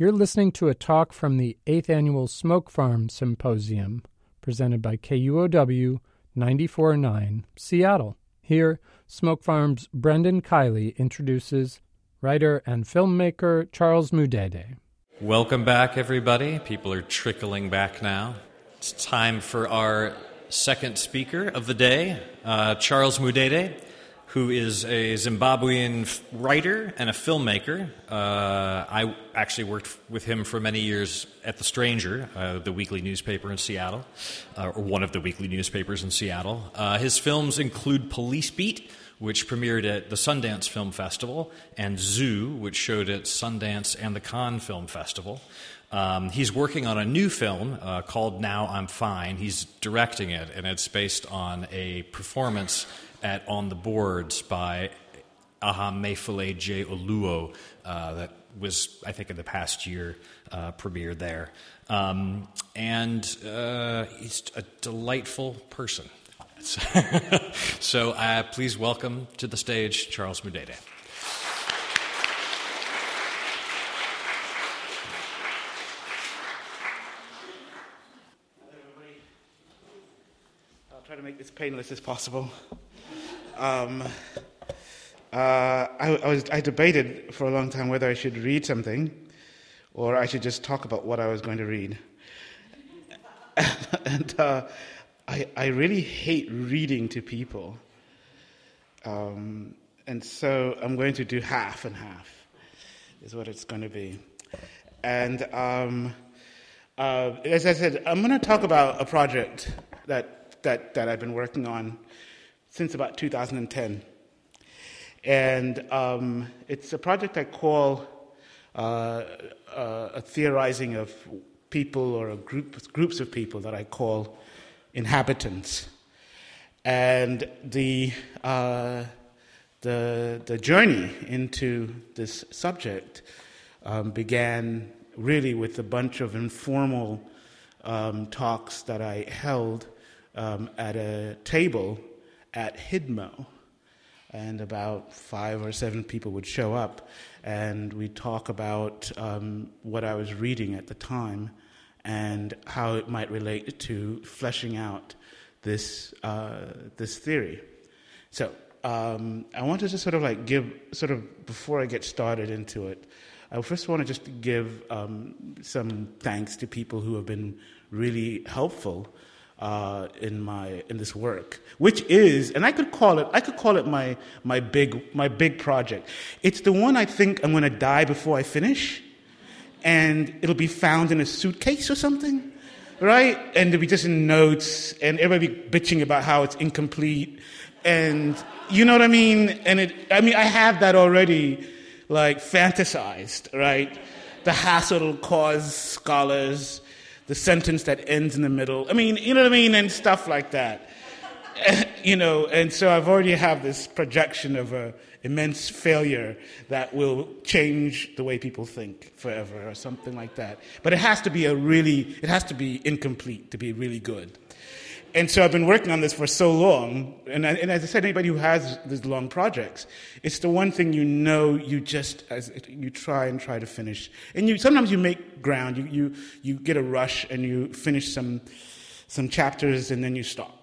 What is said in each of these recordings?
You're listening to a talk from the 8th Annual Smoke Farm Symposium, presented by KUOW 94.9 Seattle. Here, Smoke Farm's Brendan Kiley introduces writer and filmmaker Charles Mudede. Welcome back, everybody. People are trickling back now. It's time for our second speaker of the day, uh, Charles Mudede who is a Zimbabwean writer and a filmmaker. Uh, I actually worked with him for many years at The Stranger, uh, the weekly newspaper in Seattle, uh, or one of the weekly newspapers in Seattle. Uh, his films include Police Beat, which premiered at the Sundance Film Festival, and Zoo, which showed at Sundance and the Cannes Film Festival. Um, he's working on a new film uh, called Now I'm Fine. He's directing it, and it's based on a performance at On the Boards by Ahamefule J. Oluo uh, that was, I think, in the past year uh, premiered there. Um, and uh, he's a delightful person. so uh, please welcome to the stage Charles Mudede. I'll try to make this painless as possible. Um, uh, I, I, was, I debated for a long time whether I should read something or I should just talk about what I was going to read. and uh, I, I really hate reading to people. Um, and so I'm going to do half and half, is what it's going to be. And um, uh, as I said, I'm going to talk about a project that, that, that I've been working on since about 2010. And um, it's a project I call uh, uh, a theorizing of people or group, groups of people that I call inhabitants. And the, uh, the, the journey into this subject um, began really with a bunch of informal um, talks that I held um, at a table at Hidmo, and about five or seven people would show up, and we'd talk about um, what I was reading at the time and how it might relate to fleshing out this uh, this theory. So um, I want to just sort of like give sort of before I get started into it. I first want to just give um, some thanks to people who have been really helpful uh, in my in this work, which is, and I could call it, I could call it my my big my big project. It's the one I think I'm going to die before I finish, and it'll be found in a suitcase or something, right? And it'll be just in notes, and everybody bitching about how it's incomplete, and you know what I mean. And it, I mean, I have that already, like fantasized, right? The hassle it'll cause scholars the sentence that ends in the middle. I mean, you know what I mean? And stuff like that. you know, and so I've already have this projection of a immense failure that will change the way people think forever or something like that. But it has to be a really, it has to be incomplete to be really good. And so I've been working on this for so long, and, I, and as I said, anybody who has these long projects, it's the one thing you know you just as you try and try to finish, and you sometimes you make ground, you you you get a rush and you finish some some chapters, and then you stop,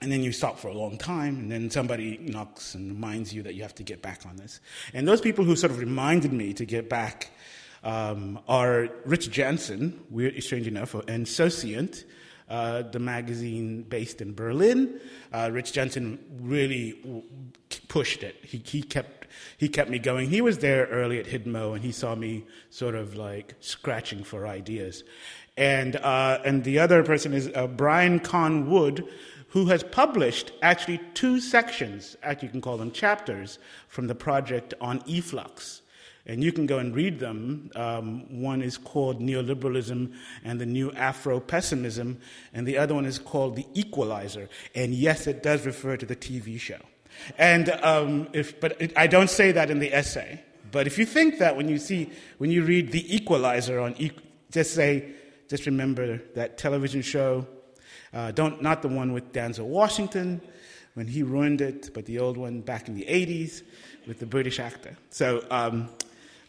and then you stop for a long time, and then somebody knocks and reminds you that you have to get back on this, and those people who sort of reminded me to get back um, are Rich Jensen, weird, strange enough, and Sociant uh, the magazine based in Berlin. Uh, Rich Jensen really pushed it. He, he kept he kept me going. He was there early at Hidmo, and he saw me sort of like scratching for ideas. And uh, and the other person is uh, Brian Kuan Wood, who has published actually two sections, actually you can call them chapters, from the project on e-flux and you can go and read them. Um, one is called Neoliberalism and the New Afro Pessimism, and the other one is called The Equalizer. And yes, it does refer to the TV show. And um, if, but it, I don't say that in the essay. But if you think that when you see, when you read The Equalizer on, just say, just remember that television show. Uh, don't, not the one with Denzel Washington when he ruined it, but the old one back in the 80s with the British actor. So um,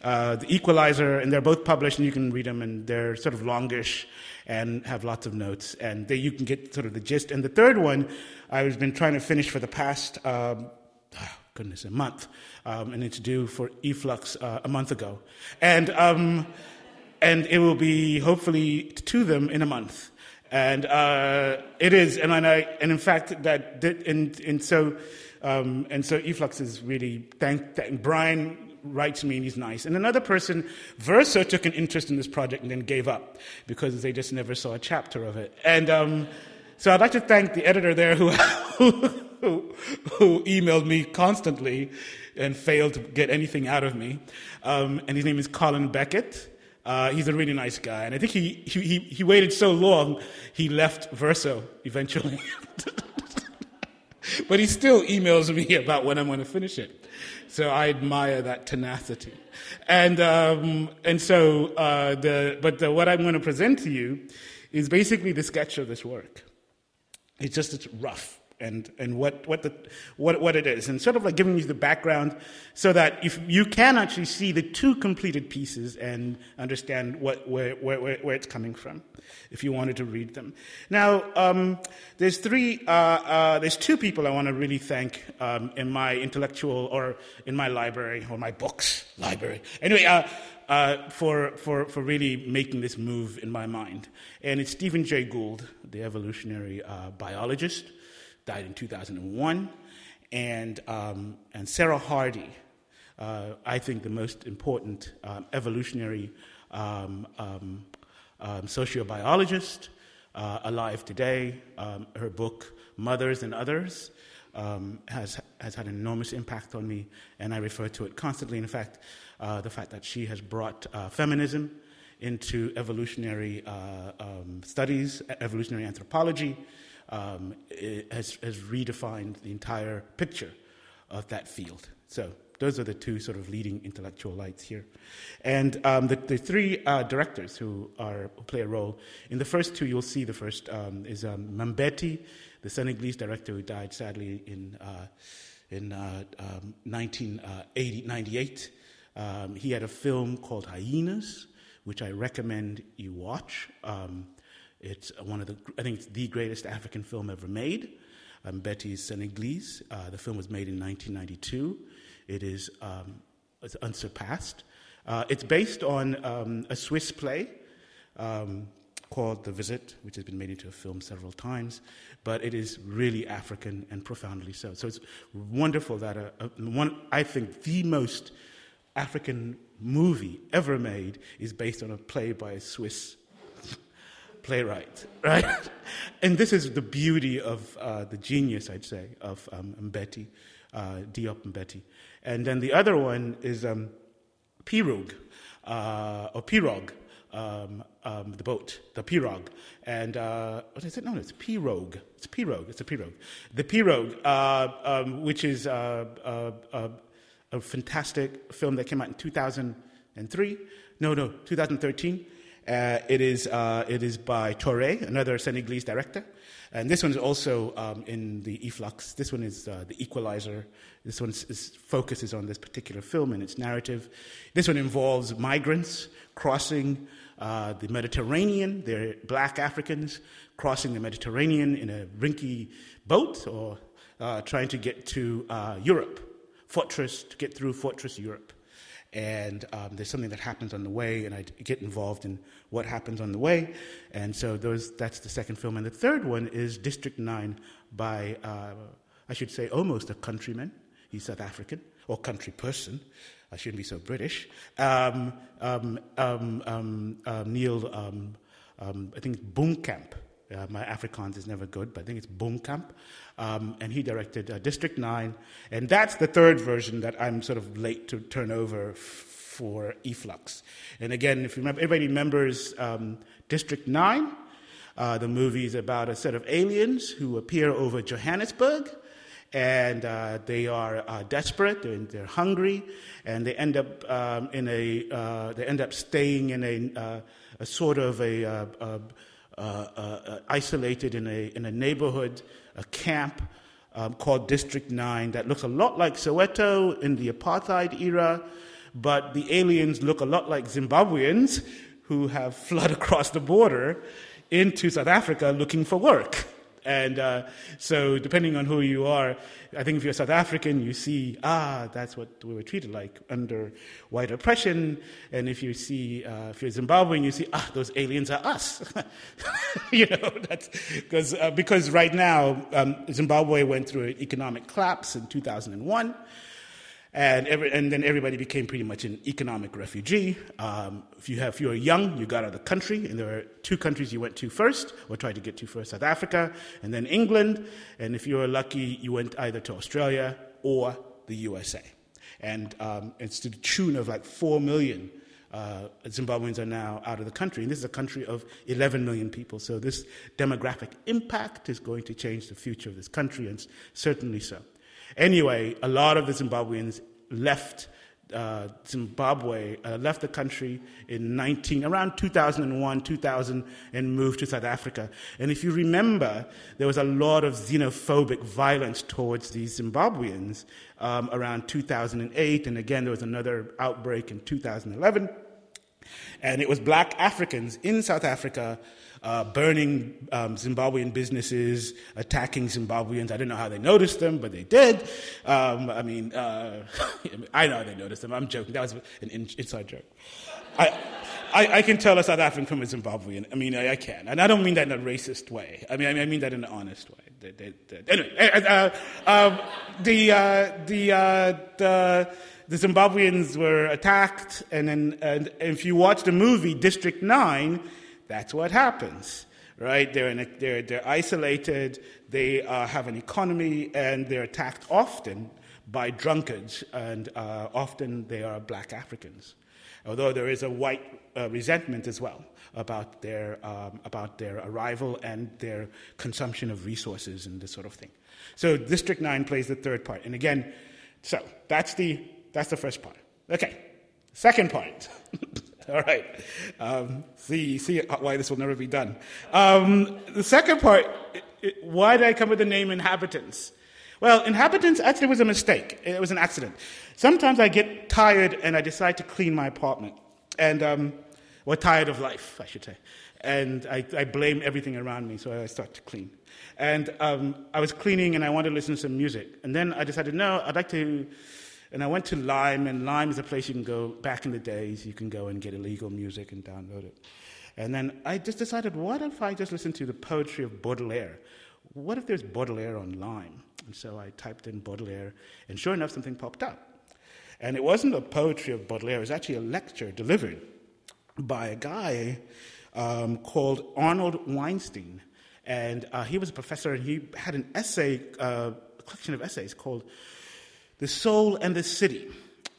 uh, The Equalizer, and they're both published, and you can read them, and they're sort of longish and have lots of notes, and you can get sort of the gist. And the third one, I've been trying to finish for the past, um, oh, goodness, a month, um, and it's due for e-flux uh, a month ago. And, um, and it will be hopefully to them in a month. And uh, it is, and, I, and in fact, that, and, and so, um, and so e-flux is really, thank, thank Brian writes me and he's nice. And another person, Verso, took an interest in this project and then gave up because they just never saw a chapter of it. And um, so I'd like to thank the editor there who, who, who, emailed me constantly and failed to get anything out of me. Um, and his name is Colin Beckett. Uh, he's a really nice guy. And I think he, he, he waited so long, he left Verso eventually. but he still emails me about when I'm going to finish it. So I admire that tenacity. And, um, and so, uh, the, but the, what I'm going to present to you is basically the sketch of this work. It's just it's rough and, and what, what, the, what, what it is, and sort of like giving you the background so that if you can actually see the two completed pieces and understand what, where, where, where it's coming from, if you wanted to read them. Now, um, there's three, uh, uh, there's two people I want to really thank um, in my intellectual or in my library or my books library. Anyway, uh, uh, for, for, for really making this move in my mind. And it's Stephen Jay Gould, the evolutionary uh, biologist died in 2001, and, um, and Sarah Hrdy, uh, I think the most important um, evolutionary um, um, um sociobiologist uh, alive today. Her book, Mothers and Others, has, has had an enormous impact on me, and I refer to it constantly. In fact, uh, the fact that she has brought uh, feminism into evolutionary uh, studies, evolutionary anthropology, um, has, has redefined the entire picture of that field. So those are the two sort of leading intellectual lights here. And um, the, the, three uh, directors who, are, who play a role, in the first two, you'll see the first um, is um, Mambéty, the Senegalese director who died sadly in, uh, in uh, um, 1998. Um, he had a film called Hyenas, which I recommend you watch. Um, it's one of the, I think it's the greatest African film ever made. Um, Betty's Senegalese. Uh, the film was made in 1992. It is um, unsurpassed. Uh, it's based on um, a Swiss play um, called The Visit, which has been made into a film several times, but it is really African and profoundly so. So it's wonderful that a, a, one, I think the most African movie ever made is based on a play by a Swiss playwright, right? and this is the beauty of uh, the genius, I'd say, of um, Mambéty, uh, Diop Mambéty. And then the other one is um, Pirug, uh, or Pirog, um, um, the boat, the pirog. And uh, what is it known as? Pirog. It's pirog. It's a pirog. The pirog, uh, um, which is uh, uh, uh, a fantastic film that came out in 2003. No, no, 2013. Uh, it, is, uh, it is by Touré, another Senegalese director. And this one is also um, in the e-flux. This one is uh, The Equalizer. This one focuses on this particular film and its narrative. This one involves migrants crossing uh, the Mediterranean. They're black Africans crossing the Mediterranean in a rinky boat or uh, trying to get to uh, Europe, fortress, to get through Fortress Europe and um, there's something that happens on the way, and I get involved in what happens on the way. And so those, that's the second film. And the third one is District 9 by, uh, I should say, almost a countryman. He's South African, or country person. I shouldn't be so British. Um, um, um, um, uh, Neil, um, I think Blomkamp. Uh, my Afrikaans is never good, but I think it's Blomkamp. Um, and he directed uh, District 9. And that's the third version that I'm sort of late to turn over f- for e-flux. And again, if you remember, everybody remembers um, District 9. Uh, the movie is about a set of aliens who appear over Johannesburg. And uh, they are uh, desperate, they're, they're, hungry, and they end up um, in a, uh, they end up staying in a, a sort of a, a Uh, uh, uh, isolated in a, in a neighborhood, a camp um, called District 9 that looks a lot like Soweto in the apartheid era, but the aliens look a lot like Zimbabweans who have flooded across the border into South Africa looking for work. And uh, so, depending on who you are, I think if you're South African, you see, ah, that's what we were treated like under white oppression. And if you see, uh, if you're Zimbabwean, you see, ah, those aliens are us. you know, that's because uh, because right now um, Zimbabwe went through an economic collapse in 2001. And, every, and then everybody became pretty much an economic refugee. Um, if, you have, if you were young, you got out of the country, and there were two countries you went to first, or tried to get to first South Africa, and then England. And if you were lucky, you went either to Australia or the USA. And um, it's to the tune of like 4 million uh, Zimbabweans are now out of the country. And this is a country of 11 million people. So this demographic impact is going to change the future of this country, and certainly so. Anyway, a lot of the Zimbabweans left uh, Zimbabwe, uh, left the country in 19, around 2001, 2000, and moved to South Africa. And if you remember, there was a lot of xenophobic violence towards these Zimbabweans um, around 2008, and again, there was another outbreak in 2011. And it was black Africans in South Africa uh, burning um, Zimbabwean businesses, attacking Zimbabweans. I don't know how they noticed them, but they did. Um, I mean, uh, I know they noticed them. I'm joking. That was an inside joke. I, I, I, can tell a South African from a Zimbabwean. I mean, I, I, can. And I don't mean that in a racist way. I mean, I mean, I mean that in an honest way. Anyway, the, the, the, Zimbabweans were attacked, and, then, and if you watch the movie District 9, that's what happens, right? They're, a, they're, they're isolated, they uh, have an economy, and they're attacked often by drunkards, and uh, often they are black Africans. Although there is a white uh, resentment as well about their, um, about their arrival and their consumption of resources and this sort of thing. So District 9 plays the third part. And again, so that's the, that's the first part. Okay, second part. All right. Um, see, see why this will never be done. Um, the second part, why did I come with the name inhabitants? Well, inhabitants actually was a mistake. It was an accident. Sometimes I get tired and I decide to clean my apartment. And, um, or tired of life, I should say. And I, I blame everything around me, so I start to clean. And um, I was cleaning and I wanted to listen to some music. And then I decided, no, I'd like to and I went to Lime, and Lime is a place you can go, back in the days, you can go and get illegal music and download it. And then I just decided, what if I just listen to the poetry of Baudelaire? What if there's Baudelaire on Lime? And so I typed in Baudelaire, and sure enough, something popped up. And it wasn't the poetry of Baudelaire, it was actually a lecture delivered by a guy um, called Arnold Weinstein. And uh, he was a professor, and he had an essay, uh, a collection of essays called the Soul and the City.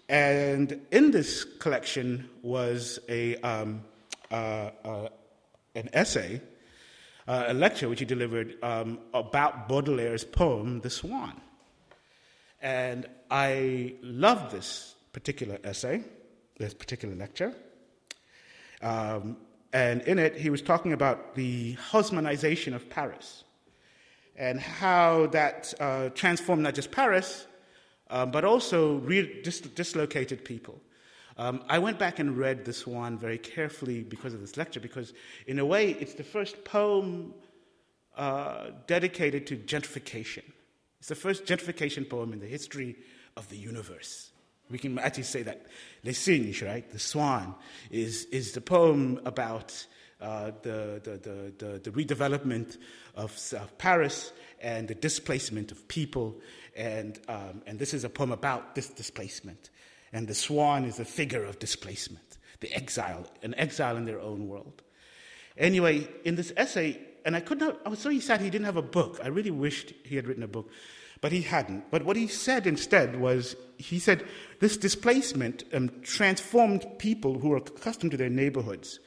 And in this collection was a, um, uh, uh, an essay, uh, a lecture which he delivered um, about Baudelaire's poem, The Swan. And I loved this particular essay, this particular lecture. Um, and in it, he was talking about the Haussmannization of Paris and how that uh, transformed not just Paris, um, but also re- dis- dislocated people. Um, I went back and read this one very carefully because of this lecture, because in a way, it's the first poem uh, dedicated to gentrification. It's the first gentrification poem in the history of the universe. We can actually say that Les Cygnes, right, the swan, is, is the poem about uh, the, the, the, the, the redevelopment of, of Paris and the displacement of people and, um, and this is a poem about this displacement. And the swan is a figure of displacement, the exile, an exile in their own world. Anyway, in this essay, and I could not, I was so sad he didn't have a book. I really wished he had written a book, but he hadn't. But what he said instead was he said this displacement um, transformed people who were accustomed to their neighborhoods,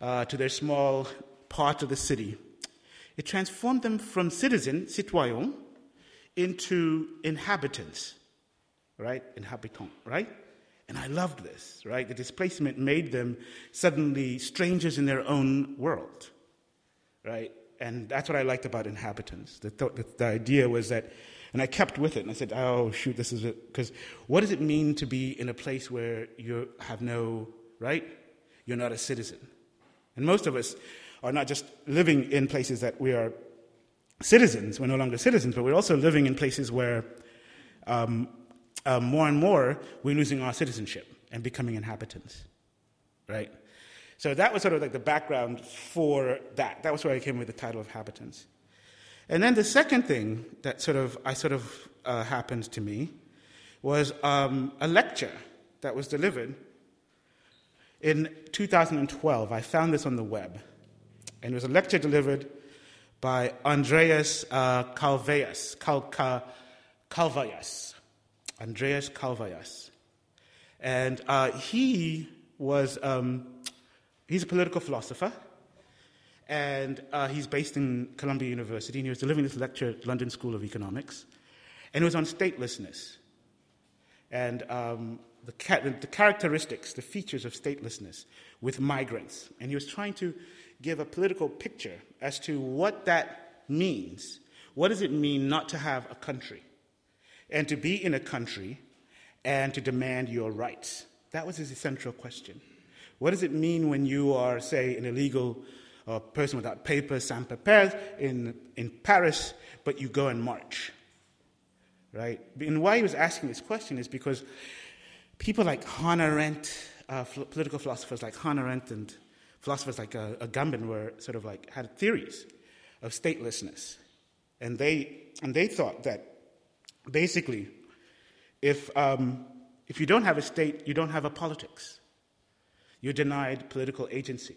uh, to their small parts of the city. It transformed them from citizen, citoyen, into inhabitants, right? Inhabitant, right? And I loved this, right? The displacement made them suddenly strangers in their own world, right? And that's what I liked about inhabitants. The, th- the idea was that And I kept with it, and I said, "Oh shoot, this is it." Because what does it mean to be in a place where you have no right? You're not a citizen, and most of us are not just living in places that we are citizens. We're no longer citizens, but we're also living in places where um, uh, more and more we're losing our citizenship and becoming inhabitants, right? So that was sort of like the background for that. That was where I came with the title of Habitants. And then the second thing that sort of I sort of uh, happened to me was um, a lecture that was delivered in 2012. I found this on the web, and it was a lecture delivered by Andreas uh, Cal- Cal- Kalyvas, Andreas Calvayas, and uh, he was um, he's a political philosopher. And uh, he's based in Columbia University, and he was delivering this lecture at London School of Economics, and it was on statelessness. And um, the, the characteristics, the features of statelessness with migrants. And he was trying to give a political picture as to what that means. What does it mean not to have a country and to be in a country and to demand your rights? That was his essential question. What does it mean when you are, say, an illegal a person without papers, sans papiers, in, in Paris, but you go and march. Right? And why he was asking this question is because people like Hannah Arendt, uh, political philosophers like Hannah Arendt and philosophers like uh, Agamben were sort of like had theories of statelessness. And they, and they thought that basically, if, um, if you don't have a state, you don't have a politics. You're denied political agency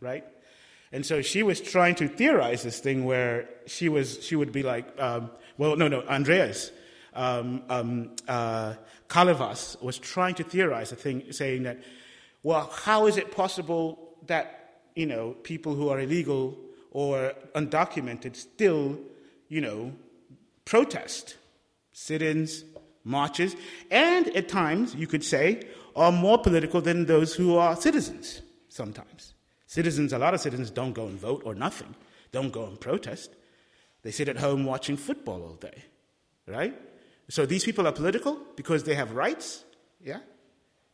right? And so she was trying to theorize this thing where she, was, she would be like, um, well, no, no, Andreas um, um, uh, was trying to theorize a thing, saying that, well, how is it possible that, you know, people who are illegal or undocumented still, you know, protest, sit-ins, marches, and at times, you could say, are more political than those who are citizens sometimes. Citizens, a lot of citizens don't go and vote or nothing, don't go and protest. They sit at home watching football all day, right? So these people are political because they have rights, yeah?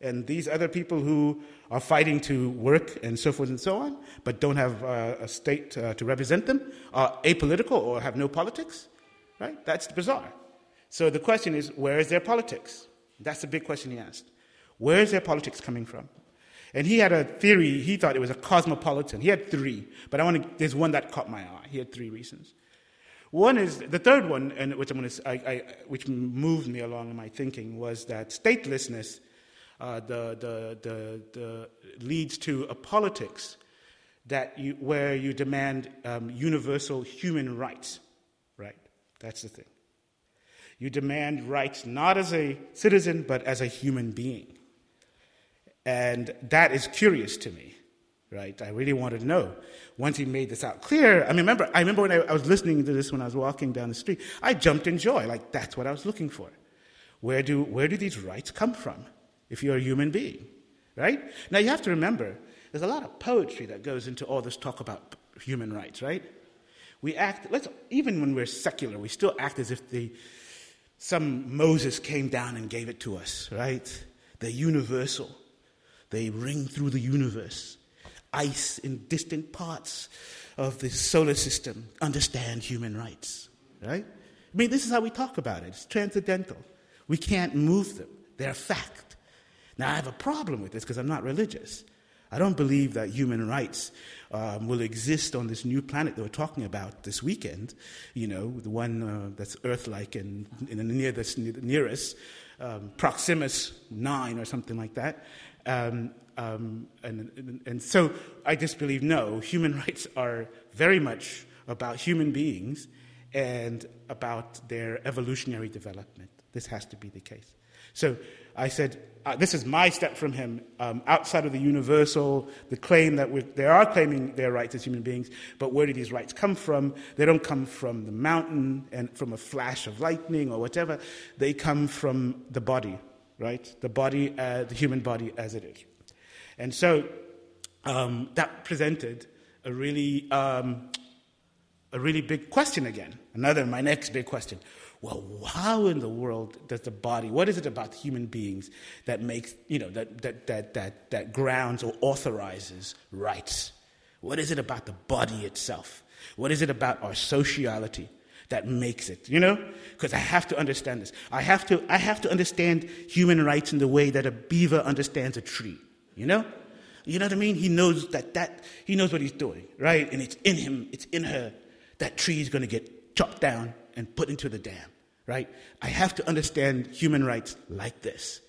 And these other people who are fighting to work and so forth and so on, but don't have uh, a state uh, to represent them, are apolitical or have no politics, right? That's bizarre. So the question is, where is their politics? That's the big question he asked. Where is their politics coming from? And he had a theory, he thought it was a cosmopolitan. He had three, but I want to, there's one that caught my eye. He had three reasons. One is, the third one, and which, I'm to, I, I, which moved me along in my thinking, was that statelessness uh, the, the, the, the, leads to a politics that you, where you demand um, universal human rights, right? That's the thing. You demand rights not as a citizen, but as a human being. And that is curious to me, right? I really wanted to know. Once he made this out clear, I remember, I remember when I, I was listening to this when I was walking down the street, I jumped in joy. Like, that's what I was looking for. Where do, where do these rights come from if you're a human being, right? Now, you have to remember, there's a lot of poetry that goes into all this talk about human rights, right? We act, let's, even when we're secular, we still act as if the, some Moses came down and gave it to us, right? They're universal. They ring through the universe. Ice in distant parts of the solar system understand human rights, right? I mean, this is how we talk about it. It's transcendental. We can't move them, they're fact. Now, I have a problem with this because I'm not religious. I don't believe that human rights um, will exist on this new planet that we're talking about this weekend, you know, the one uh, that's Earth like and, and near the nearest, um, Proximus 9 or something like that. Um, um, and, and, and, so I just believe no, human rights are very much about human beings and about their evolutionary development. This has to be the case. So I said, uh, this is my step from him um, outside of the universal, the claim that they are claiming their rights as human beings, but where do these rights come from? They don't come from the mountain and from a flash of lightning or whatever. They come from the body, right? The body, uh, the human body as it is. And so um, that presented a really um, a really big question again. Another, my next big question. Well, how in the world does the body, what is it about human beings that makes, you know, that, that, that, that, that grounds or authorizes rights? What is it about the body itself? What is it about our sociality that makes it? You know? Because I have to understand this. I have to, I have to understand human rights in the way that a beaver understands a tree. You know? You know what I mean? He knows that, that he knows what he's doing, right? And it's in him, it's in her. That tree is going to get chopped down and put into the dam, right? I have to understand human rights like this.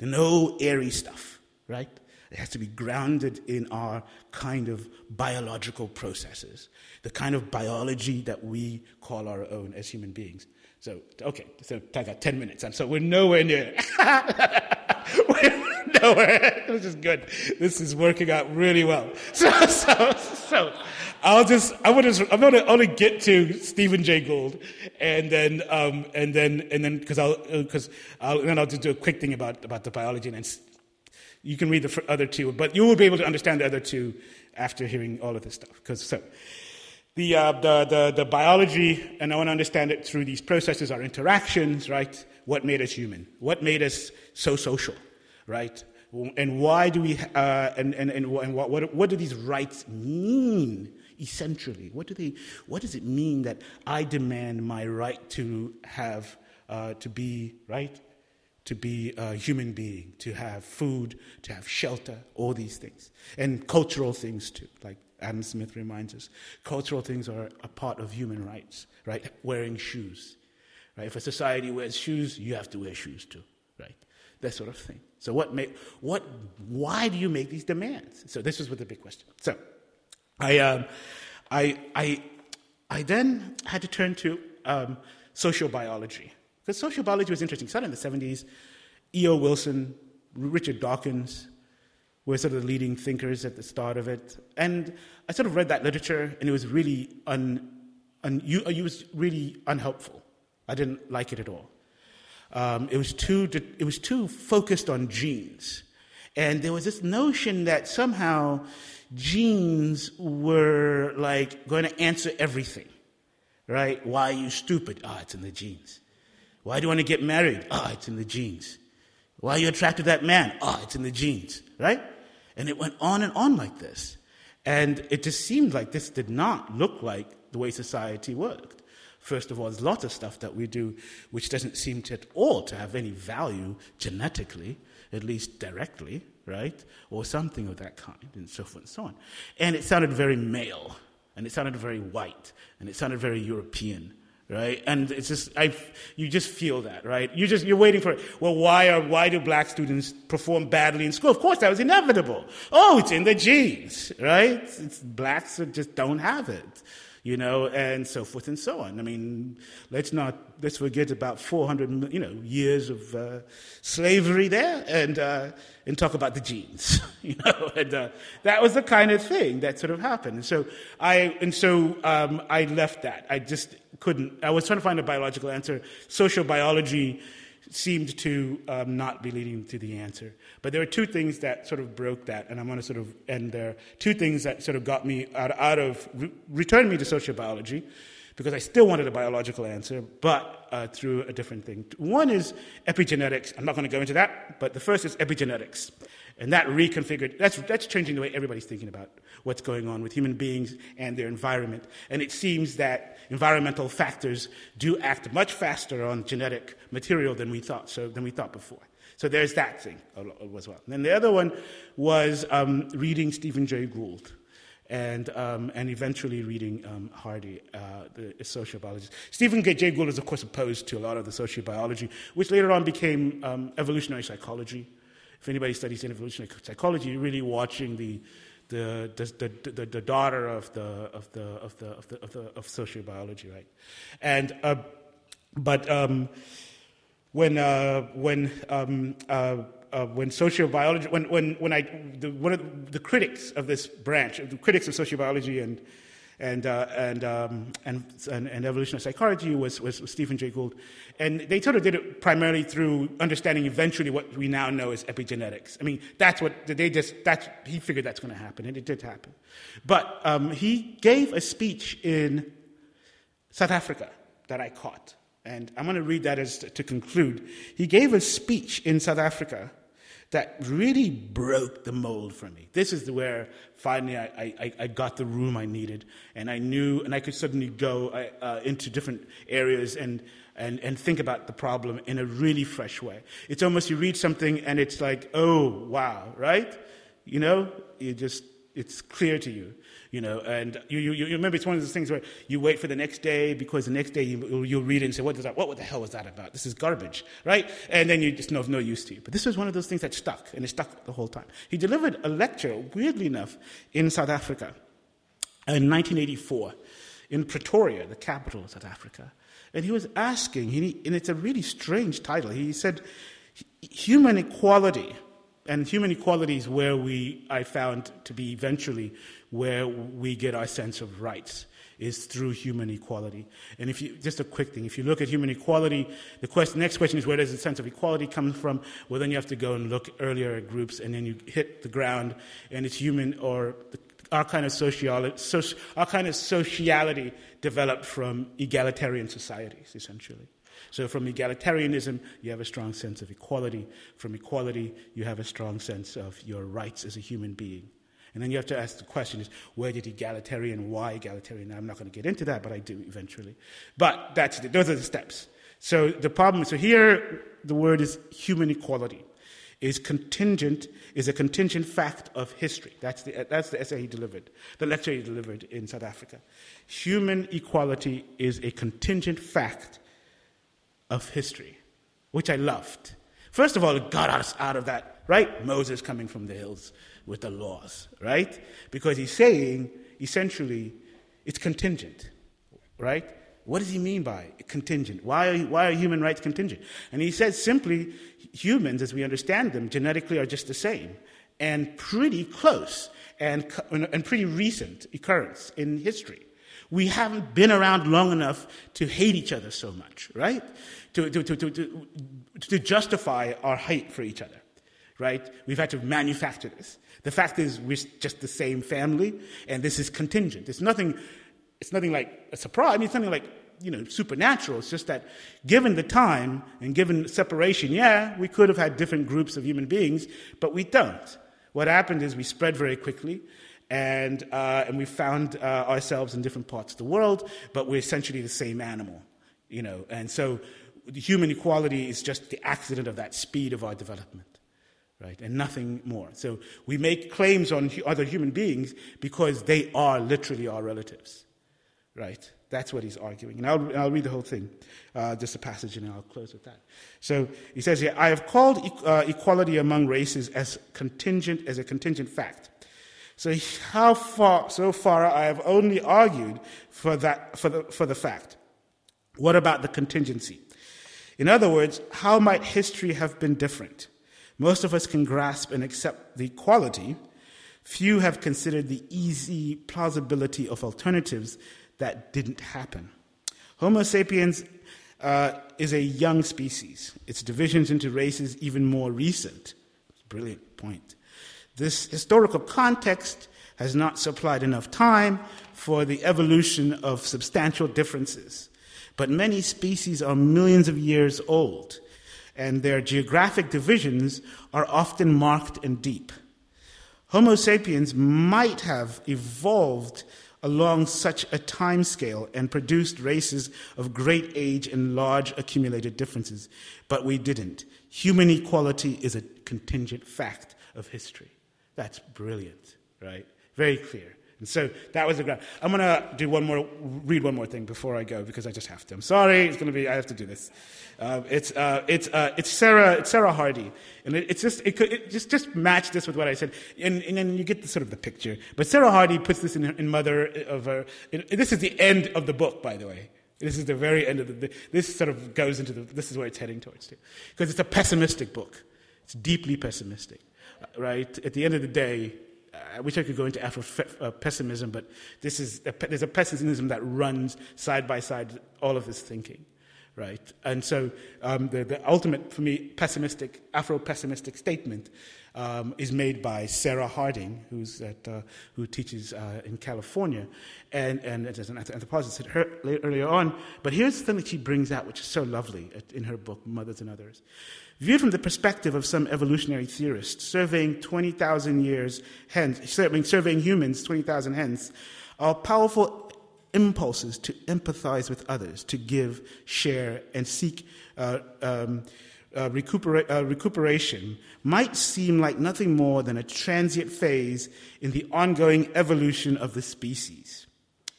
No airy stuff, right? It has to be grounded in our kind of biological processes, the kind of biology that we call our own as human beings. So, okay, so I got 10 minutes, and so we're nowhere near. we're nowhere. This is good. This is working out really well. So, so, so I'll just, I'm gonna, I'm gonna only get to Stephen Jay Gould, and then, um, and then, and then, because I'll, because I'll, then I'll just do a quick thing about about the biology, and then you can read the other two, but you will be able to understand the other two after hearing all of this stuff. Because so, the, uh, the, the, the biology, and I want to understand it through these processes, our interactions, right? What made us human? What made us so social, right? And why do we, uh, and, and, and, and what, what, what do these rights mean essentially? What, do they, what does it mean that I demand my right to have, uh, to be, right? to be a human being, to have food, to have shelter, all these things. And cultural things too, like Adam Smith reminds us. Cultural things are a part of human rights, right? Wearing shoes. Right? If a society wears shoes, you have to wear shoes too, right? That sort of thing. So what what, why do you make these demands? So this was what the big question. So I, um, I, I, I then had to turn to um, social biology. Because social biology was interesting. Started in the 70s. E.O. Wilson, Richard Dawkins were sort of the leading thinkers at the start of it. And I sort of read that literature, and it was really, un, un, it was really unhelpful. I didn't like it at all. Um, it, was too, it was too focused on genes. And there was this notion that somehow genes were like going to answer everything, right? Why are you stupid? Ah, oh, it's in the genes. Why do you want to get married? Ah, oh, it's in the genes. Why are you attracted to that man? Ah, oh, it's in the genes, right? And it went on and on like this. And it just seemed like this did not look like the way society worked. First of all, there's lots of stuff that we do which doesn't seem to at all to have any value genetically, at least directly, right? Or something of that kind, and so forth and so on. And it sounded very male, and it sounded very white, and it sounded very European right? And it's just, I, you just feel that, right? You just, you're waiting for it. Well, why are, why do black students perform badly in school? Of course, that was inevitable. Oh, it's in the genes, right? It's, blacks just don't have it, you know, and so forth and so on. I mean, let's not, let's forget about 400, you know, years of uh, slavery there and, uh, and talk about the genes, you know, and uh, that was the kind of thing that sort of happened. And so I, and so um, I left that. I just, couldn't. I was trying to find a biological answer. Social biology seemed to um, not be leading to the answer. But there were two things that sort of broke that, and I'm going to sort of end there. Two things that sort of got me out, out of, re- returned me to social biology, because I still wanted a biological answer, but uh, through a different thing. One is epigenetics. I'm not going to go into that, but the first is epigenetics. And that reconfigured, that's, that's changing the way everybody's thinking about what's going on with human beings and their environment. And it seems that environmental factors do act much faster on genetic material than we thought, so, than we thought before. So there's that thing as well. And then the other one was um, reading Stephen Jay Gould and, um, and eventually reading um, Hrdy, uh, the sociobiologist. Stephen Jay Gould is, of course, opposed to a lot of the sociobiology, which later on became um, evolutionary psychology if anybody studies evolutionary psychology, you're really watching the the, the, the, the, daughter of the, of the, of the, of the, of, the, of sociobiology, right? And, uh, but um, when, uh, when, um, uh, uh, when sociobiology, when, when, when I, the, one of the critics of this branch, the critics of sociobiology and and, uh, and, um, and, and, and, evolutionary psychology was, was Stephen Jay Gould. And they sort of did it primarily through understanding eventually what we now know as epigenetics. I mean, that's what they just, that's, he figured that's going to happen, and it did happen. But um, he gave a speech in South Africa that I caught. And I'm going to read that as to, to conclude. He gave a speech in South Africa that really broke the mold for me. This is where finally I, I, I got the room I needed, and I knew, and I could suddenly go uh, into different areas and, and, and think about the problem in a really fresh way. It's almost you read something and it's like, oh, wow, right? You know, you just, it's clear to you you know, and you, you, you, remember it's one of those things where you wait for the next day because the next day you, you'll read it and say, what, is that, what the hell was that about? This is garbage, right? And then you just know of no use to you. But this was one of those things that stuck, and it stuck the whole time. He delivered a lecture, weirdly enough, in South Africa in 1984, in Pretoria, the capital of South Africa. And he was asking, and it's a really strange title. He said, Human equality and human equality is where we, I found to be eventually where we get our sense of rights is through human equality. And if you, just a quick thing, if you look at human equality, the question, next question is where does the sense of equality come from? Well, then you have to go and look earlier at groups, and then you hit the ground, and it's human or the, our kind of sociality, soci, our kind of sociality developed from egalitarian societies, essentially. So from egalitarianism, you have a strong sense of equality. From equality, you have a strong sense of your rights as a human being. And then you have to ask the question is, where did egalitarian, why egalitarian? I'm not going to get into that, but I do eventually. But that's the, those are the steps. So the problem, so here the word is human equality is contingent, is a contingent fact of history. That's the, that's the essay he delivered, the lecture he delivered in South Africa. Human equality is a contingent fact of history, which I loved. First of all, it got us out of that, right? Moses coming from the hills with the laws, right? Because he's saying, essentially, it's contingent, right? What does he mean by contingent? Why are, why are human rights contingent? And he says simply, humans, as we understand them, genetically are just the same and pretty close and, and pretty recent occurrence in history. We haven't been around long enough to hate each other so much, right? To, to, to, to, to justify our hate for each other, right? We've had to manufacture this. The fact is, we're just the same family, and this is contingent. It's nothing, it's nothing like a surprise. I mean, it's something like, you know, supernatural. It's just that given the time and given separation, yeah, we could have had different groups of human beings, but we don't. What happened is we spread very quickly and, uh, and we found uh, ourselves in different parts of the world, but we're essentially the same animal, you know. And so human equality is just the accident of that speed of our development, right? And nothing more. So we make claims on other human beings because they are literally our relatives, right? That's what he's arguing. And I'll, I'll read the whole thing, uh, just a passage, and I'll close with that. So he says here, I have called e- uh, equality among races as contingent, as a contingent fact. So how far, so far, I have only argued for that, for the, for the fact. What about the contingency? In other words, how might history have been different? Most of us can grasp and accept the equality. Few have considered the easy plausibility of alternatives that didn't happen. Homo sapiens uh, is a young species. Its divisions into races even more recent. Brilliant point. This historical context has not supplied enough time for the evolution of substantial differences. But many species are millions of years old, and their geographic divisions are often marked and deep. Homo sapiens might have evolved along such a time scale and produced races of great age and large accumulated differences, but we didn't. Human equality is a contingent fact of history. That's brilliant, right? Very clear. And so that was the ground. I'm going to do one more, read one more thing before I go because I just have to. I'm sorry. It's going to be, I have to do this. Uh, it's, uh, it's, uh, it's Sarah, it's Sarah Hrdy. And it, it's just, it could, it just, just match this with what I said. And, and then you get the sort of the picture. But Sarah Hrdy puts this in, in Mother of her, in, this is the end of the book, by the way. This is the very end of the, this sort of goes into the, this is where it's heading towards too. Because it's a pessimistic book. It's deeply pessimistic right? At the end of the day, I wish I could go into Afro uh, pessimism, but this is a, there's a pessimism that runs side by side all of this thinking, right? And so um, the, the ultimate, for me, pessimistic, Afro-pessimistic statement um, is made by Sarah Harding, who's at, uh, who teaches uh, in California, and, and as an anthropologist her, earlier on. But here's the thing that she brings out, which is so lovely in her book, Mothers and Others. Viewed from the perspective of some evolutionary theorists, surveying 20,000 years hence, surveying humans 20,000 hence, our powerful impulses to empathize with others, to give, share, and seek uh, um, uh, recupera- uh, recuperation might seem like nothing more than a transient phase in the ongoing evolution of the species.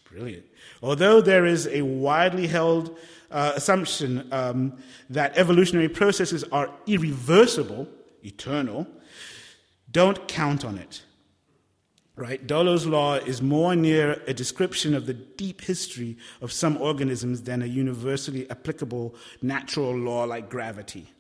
Brilliant. Although there is a widely held uh, assumption um, that evolutionary processes are irreversible, eternal, don't count on it. Right? Dollo's law is more near a description of the deep history of some organisms than a universally applicable natural law like gravity.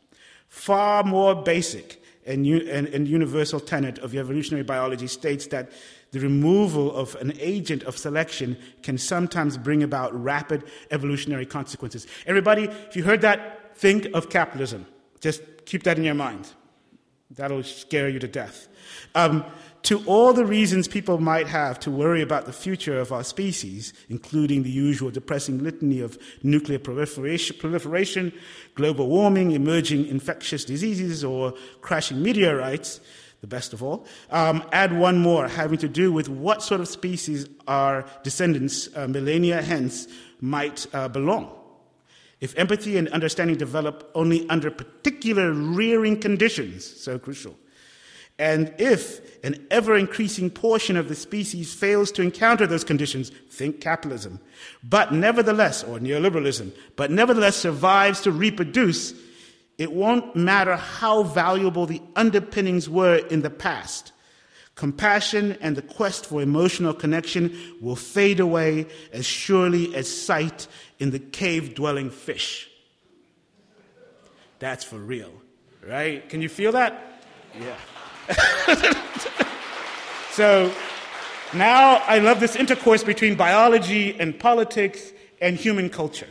Far more basic and, and, and universal tenet of evolutionary biology states that the removal of an agent of selection can sometimes bring about rapid evolutionary consequences. Everybody, if you heard that, think of capitalism. Just keep that in your mind. That'll scare you to death. Um, to all the reasons people might have to worry about the future of our species, including the usual depressing litany of nuclear proliferation, global warming, emerging infectious diseases, or crashing meteorites, the best of all. Um, add one more having to do with what sort of species our descendants, uh, millennia hence, might uh, belong. If empathy and understanding develop only under particular rearing conditions, so crucial, and if an ever increasing portion of the species fails to encounter those conditions, think capitalism, but nevertheless, or neoliberalism, but nevertheless survives to reproduce, it won't matter how valuable the underpinnings were in the past. Compassion and the quest for emotional connection will fade away as surely as sight in the cave dwelling fish. That's for real, right? Can you feel that? Yeah. so now I love this intercourse between biology and politics and human culture.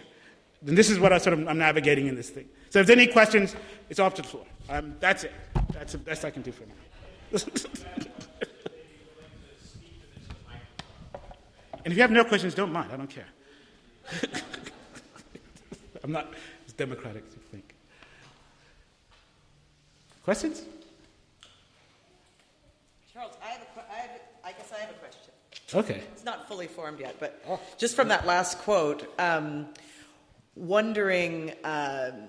And this is what I sort of, I'm navigating in this thing. So if there's any questions, it's off to the floor. Um, that's it. That's the best I can do for now. and if you have no questions, don't mind. I don't care. I'm not as democratic as you think. Questions? Charles, I, have a, I, have, I guess I have a question. Okay. It's not fully formed yet, but oh. just from that last quote, um, wondering. Um,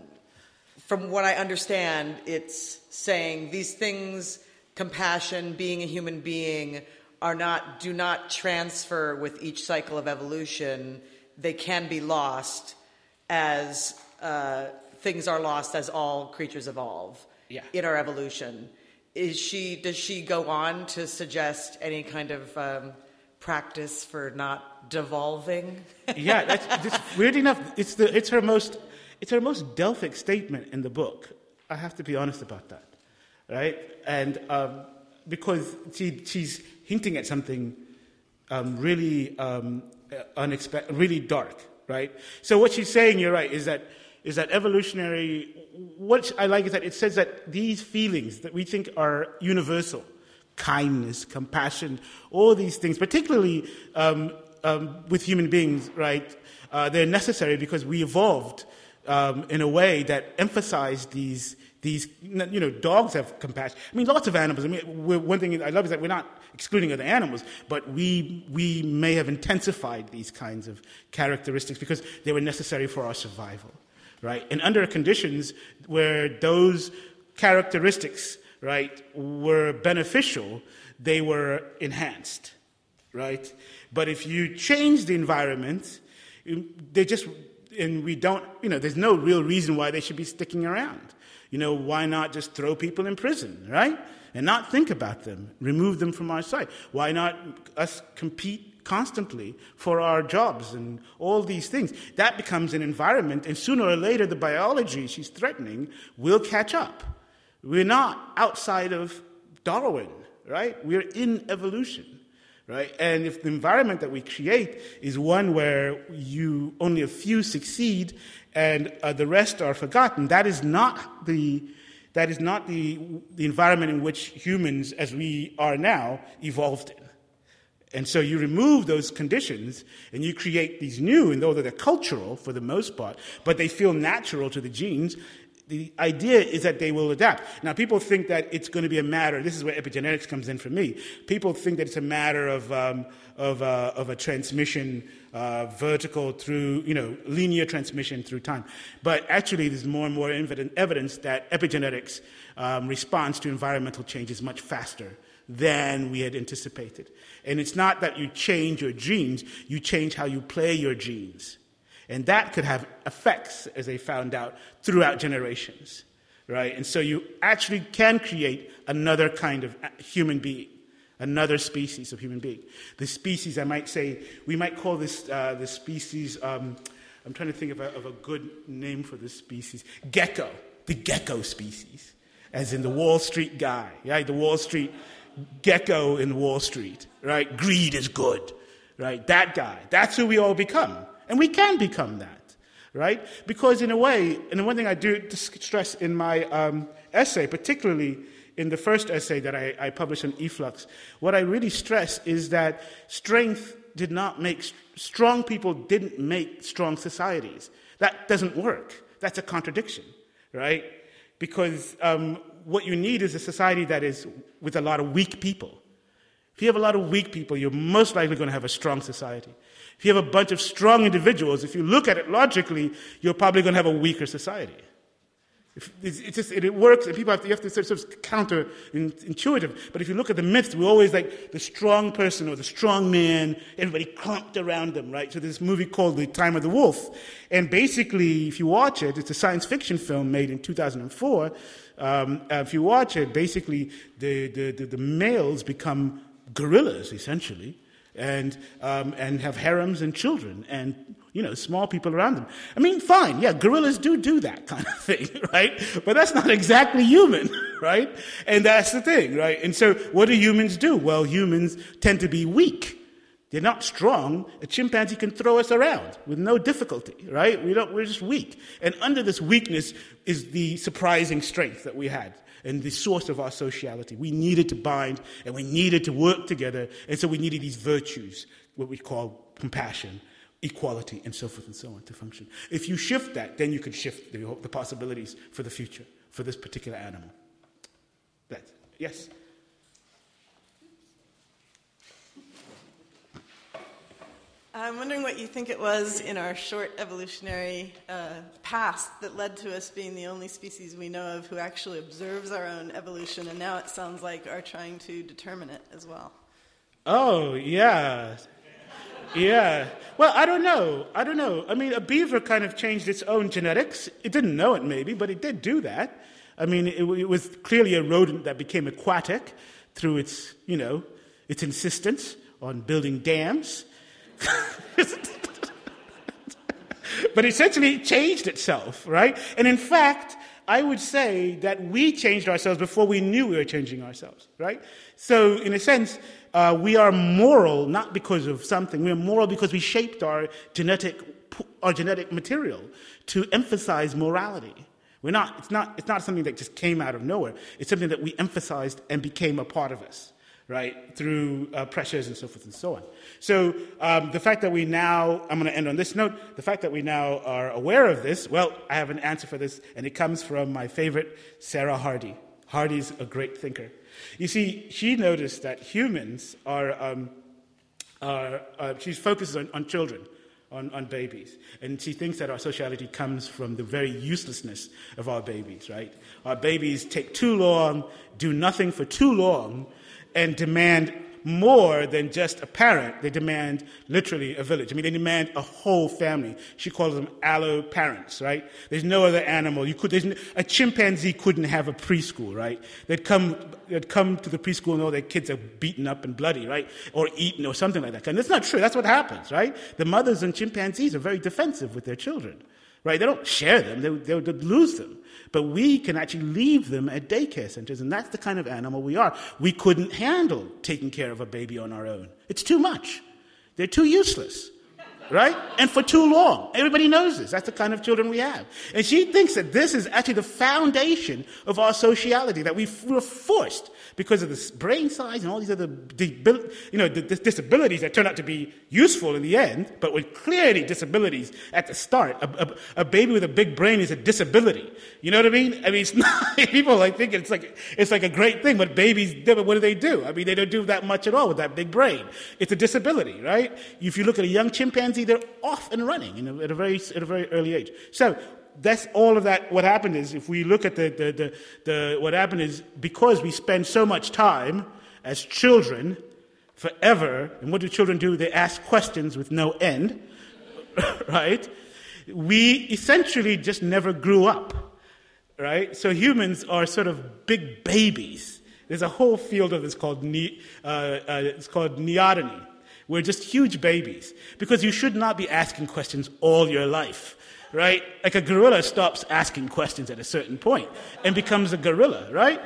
from what I understand, it's saying these things, compassion, being a human being, are not do not transfer with each cycle of evolution. They can be lost as uh, things are lost as all creatures evolve yeah. in our evolution. Is she does she go on to suggest any kind of um, practice for not devolving? yeah, that's, that's weird enough. It's the it's her most it's her most Delphic statement in the book. I have to be honest about that, right? And um, because she, she's hinting at something um, really um, unexpected, really dark, right? So what she's saying, you're right, is that is that evolutionary. What I like is that it says that these feelings that we think are universal, kindness, compassion, all these things, particularly um, um, with human beings, right? Uh, they're necessary because we evolved um, in a way that emphasized these, these, you know, dogs have compassion. I mean, lots of animals. I mean, one thing I love is that we're not excluding other animals, but we, we may have intensified these kinds of characteristics because they were necessary for our survival, right? And under conditions where those characteristics, right, were beneficial, they were enhanced, right? But if you change the environment, they just and we don't, you know, there's no real reason why they should be sticking around. You know, why not just throw people in prison, right? And not think about them, remove them from our sight? Why not us compete constantly for our jobs and all these things? That becomes an environment, and sooner or later, the biology she's threatening will catch up. We're not outside of Darwin, right? We're in evolution right? And if the environment that we create is one where you only a few succeed and uh, the rest are forgotten, that is not the that is not the, the environment in which humans, as we are now, evolved in. And so you remove those conditions and you create these new, and though they're cultural for the most part, but they feel natural to the genes, the idea is that they will adapt. Now, people think that it's going to be a matter, this is where epigenetics comes in for me. People think that it's a matter of, um, of, uh, of a transmission uh, vertical through, you know, linear transmission through time. But actually, there's more and more evidence that epigenetics um, responds to environmental changes much faster than we had anticipated. And it's not that you change your genes, you change how you play your genes. And that could have effects, as they found out, throughout generations, right? And so you actually can create another kind of human being, another species of human being. The species, I might say, we might call this uh, the species, um, I'm trying to think of a, of a good name for this species, Gekko, the Gekko species, as in the Wall Street guy, right? The Wall Street Gekko in Wall Street, right? Greed is good, right? That guy. That's who we all become. And we can become that, right? Because in a way, and the one thing I do stress in my um, essay, particularly in the first essay that I, I published on e-flux, what I really stress is that strength did not make, strong people didn't make strong societies. That doesn't work. That's a contradiction, right? Because um, what you need is a society that is with a lot of weak people. If you have a lot of weak people, you're most likely going to have a strong society. If you have a bunch of strong individuals, if you look at it logically, you're probably going to have a weaker society. It's just, it works, and people have to, you have to sort of counter intuitive. But if you look at the myths, we're always like the strong person or the strong man, everybody clumped around them, right? So there's this movie called The Time of the Wolf. And basically, if you watch it, it's a science fiction film made in 2004. Um, uh, if you watch it, basically, the, the, the, the males become gorillas, essentially and, um, and have harems and children and, you know, small people around them. I mean, fine, yeah, gorillas do do that kind of thing, right? But that's not exactly human, right? And that's the thing, right? And so what do humans do? Well, humans tend to be weak. They're not strong. A chimpanzee can throw us around with no difficulty, right? We don't, we're just weak. And under this weakness is the surprising strength that we had and the source of our sociality. We needed to bind and we needed to work together. And so we needed these virtues, what we call compassion, equality, and so forth and so on to function. If you shift that, then you can shift the, the possibilities for the future for this particular animal. That, yes? I'm wondering what you think it was in our short evolutionary uh, past that led to us being the only species we know of who actually observes our own evolution, and now it sounds like are trying to determine it as well. Oh, yeah. Yeah. Well, I don't know. I don't know. I mean, a beaver kind of changed its own genetics. It didn't know it, maybe, but it did do that. I mean, it, it was clearly a rodent that became aquatic through its, you know, its insistence on building dams but essentially it changed itself, right? And in fact, I would say that we changed ourselves before we knew we were changing ourselves, right? So, in a sense, uh, we are moral not because of something. We are moral because we shaped our genetic, our genetic material to emphasize morality. We're not, it's, not, it's not something that just came out of nowhere. It's something that we emphasized and became a part of us right, through uh, pressures and so forth and so on. So um, the fact that we now, I'm going to end on this note, the fact that we now are aware of this, well, I have an answer for this, and it comes from my favorite, Sarah Hrdy. Hrdy's a great thinker. You see, she noticed that humans are, um, are uh, she focuses on, on children. On, on, babies. And she thinks that our sociality comes from the very uselessness of our babies, right? Our babies take too long, do nothing for too long, and demand more than just a parent. They demand literally a village. I mean, they demand a whole family. She calls them allo parents, right? There's no other animal. You could, no, a chimpanzee couldn't have a preschool, right? They'd come, they'd come to the preschool and all their kids are beaten up and bloody, right? Or eaten or something like that. And that's not true. That's what happens, right? The mothers and chimpanzees are very defensive with their children right? They don't share them, they, they would lose them. But we can actually leave them at daycare centers, and that's the kind of animal we are. We couldn't handle taking care of a baby on our own. It's too much. They're too useless right? And for too long. Everybody knows this. That's the kind of children we have. And she thinks that this is actually the foundation of our sociality, that we were forced because of the brain size and all these other you know, disabilities that turn out to be useful in the end, but were clearly disabilities at the start. A, a, a, baby with a big brain is a disability. You know what I mean? I mean, it's not, people like think it's like, it's like a great thing, but babies, what do they do? I mean, they don't do that much at all with that big brain. It's a disability, right? If you look at a young chimpanzee, they're off and running you know, at, a very, at a very early age. So that's all of that. What happened is, if we look at the, the, the, the, what happened is, because we spend so much time as children forever, and what do children do? They ask questions with no end, right? We essentially just never grew up, right? So humans are sort of big babies. There's a whole field of this called, ne- uh, uh, it's called neoteny. We're just huge babies because you should not be asking questions all your life right? Like a gorilla stops asking questions at a certain point and becomes a gorilla, right?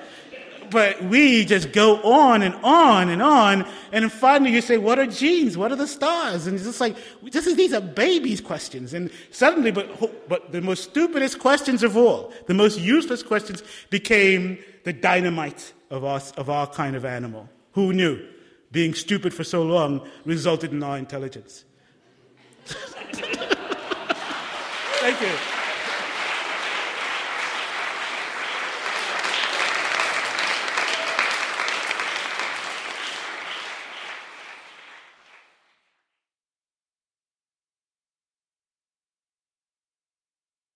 But we just go on and on and on, and finally you say, "What are genes? What are the stars?" And it's just like this is, these are babies' questions, and suddenly, but but the most stupidest questions of all, the most useless questions, became the dynamite of us of our kind of animal. Who knew? Being stupid for so long resulted in our intelligence. Thank you.